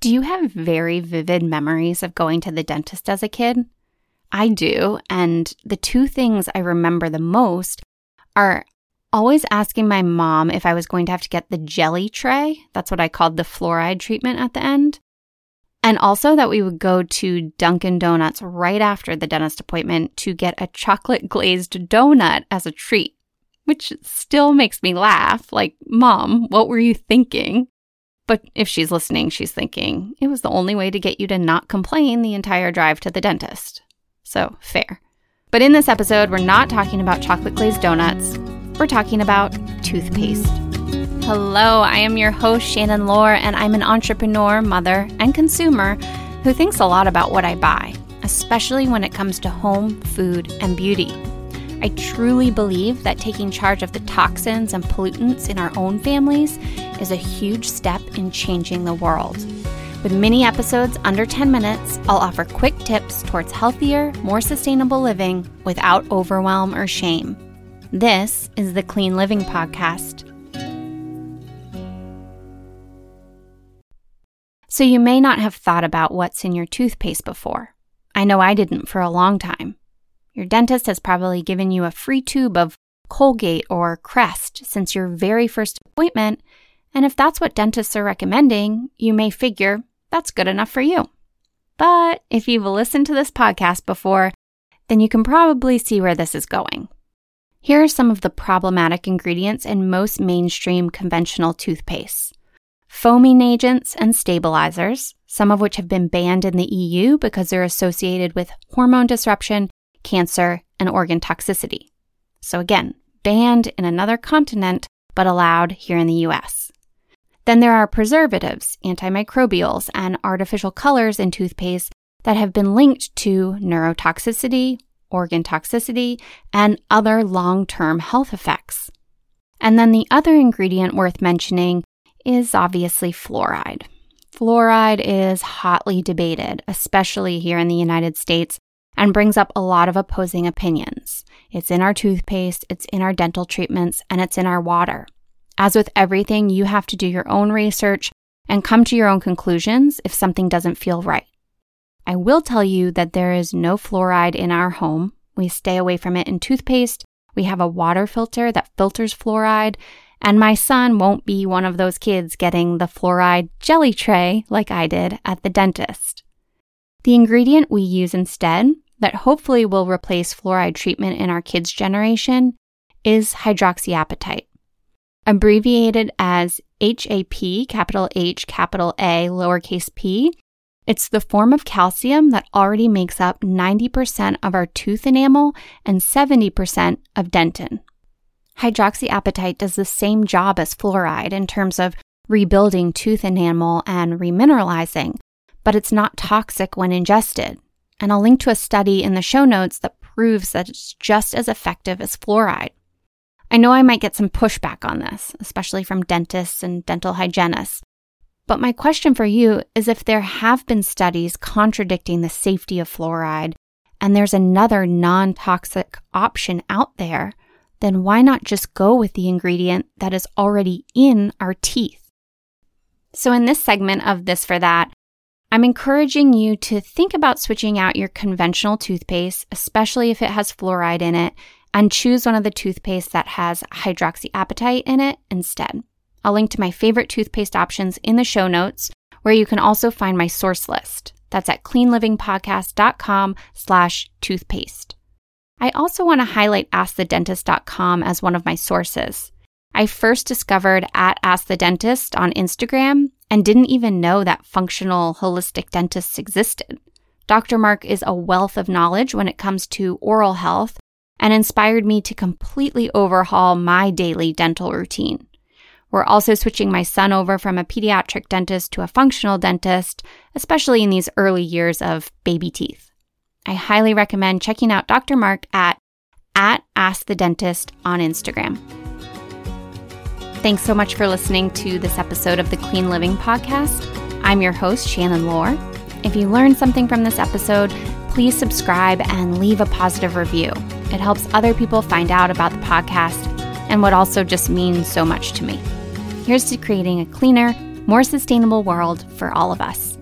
Do you have very vivid memories of going to the dentist as a kid? I do, and the two things I remember the most are always asking my mom if I was going to have to get the jelly tray. That's what I called the fluoride treatment at the end. And also that we would go to Dunkin' Donuts right after the dentist appointment to get a chocolate glazed donut as a treat, which still makes me laugh. Like, Mom, what were you thinking? But if she's listening, she's thinking it was the only way to get you to not complain the entire drive to the dentist. So, fair. But in this episode, we're not talking about chocolate glazed donuts, we're talking about toothpaste. Hello, I am your host, Shannon Lohr, and I'm an entrepreneur, mother, and consumer who thinks a lot about what I buy, especially when it comes to home, food, and beauty. I truly believe that taking charge of the toxins and pollutants in our own families is a huge step in changing the world. With mini episodes under 10 minutes, I'll offer quick tips towards healthier, more sustainable living without overwhelm or shame. This is the Clean Living Podcast. So, you may not have thought about what's in your toothpaste before. I know I didn't for a long time. Your dentist has probably given you a free tube of Colgate or Crest since your very first appointment, and if that's what dentists are recommending, you may figure that's good enough for you. But if you've listened to this podcast before, then you can probably see where this is going. Here are some of the problematic ingredients in most mainstream conventional toothpastes foaming agents and stabilizers, some of which have been banned in the EU because they're associated with hormone disruption cancer, and organ toxicity. So, again, banned in another continent, but allowed here in the US. Then there are preservatives, antimicrobials, and artificial colors in toothpaste that have been linked to neurotoxicity, organ toxicity, and other long term health effects. And then the other ingredient worth mentioning is obviously fluoride. Fluoride is hotly debated, especially here in the United States, and brings up a lot of opposing opinions. It's in our toothpaste, it's in our dental treatments, and it's in our water. As with everything, you have to do your own research and come to your own conclusions if something doesn't feel right. I will tell you that there is no fluoride in our home. We stay away from it in toothpaste. We have a water filter that filters fluoride, and my son won't be one of those kids getting the fluoride jelly tray like I did at the dentist. The ingredient we use instead that hopefully will replace fluoride treatment in our kids' generation is hydroxyapatite. Abbreviated as HAP, capital H, capital A, lowercase p, it's the form of calcium that already makes up 90% of our tooth enamel and 70% of dentin. Hydroxyapatite does the same job as fluoride in terms of rebuilding tooth enamel and remineralizing, but it's not toxic when ingested and I'll link to a study in the show notes that proves that it's just as effective as fluoride. I know I might get some pushback on this, especially from dentists and dental hygienists. But my question for you is if there have been studies contradicting the safety of fluoride and there's another non toxic option out there, then why not just go with the ingredient that is already in our teeth? So, in this segment of This for That, I'm encouraging you to think about switching out your conventional toothpaste, especially if it has fluoride in it, and choose one of the toothpastes that has hydroxyapatite in it instead. I'll link to my favorite toothpaste options in the show notes, where you can also find my source list. That's at cleanlivingpodcast.com slash toothpaste. I also want to highlight AskTheDentist.com as one of my sources. I first discovered at Ask the Dentist on Instagram and didn't even know that functional holistic dentists existed. Dr. Mark is a wealth of knowledge when it comes to oral health and inspired me to completely overhaul my daily dental routine. We're also switching my son over from a pediatric dentist to a functional dentist, especially in these early years of baby teeth. I highly recommend checking out Dr. Mark at, at Ask the Dentist on Instagram. Thanks so much for listening to this episode of the Clean Living Podcast. I'm your host, Shannon Lohr. If you learned something from this episode, please subscribe and leave a positive review. It helps other people find out about the podcast and what also just means so much to me. Here's to creating a cleaner, more sustainable world for all of us.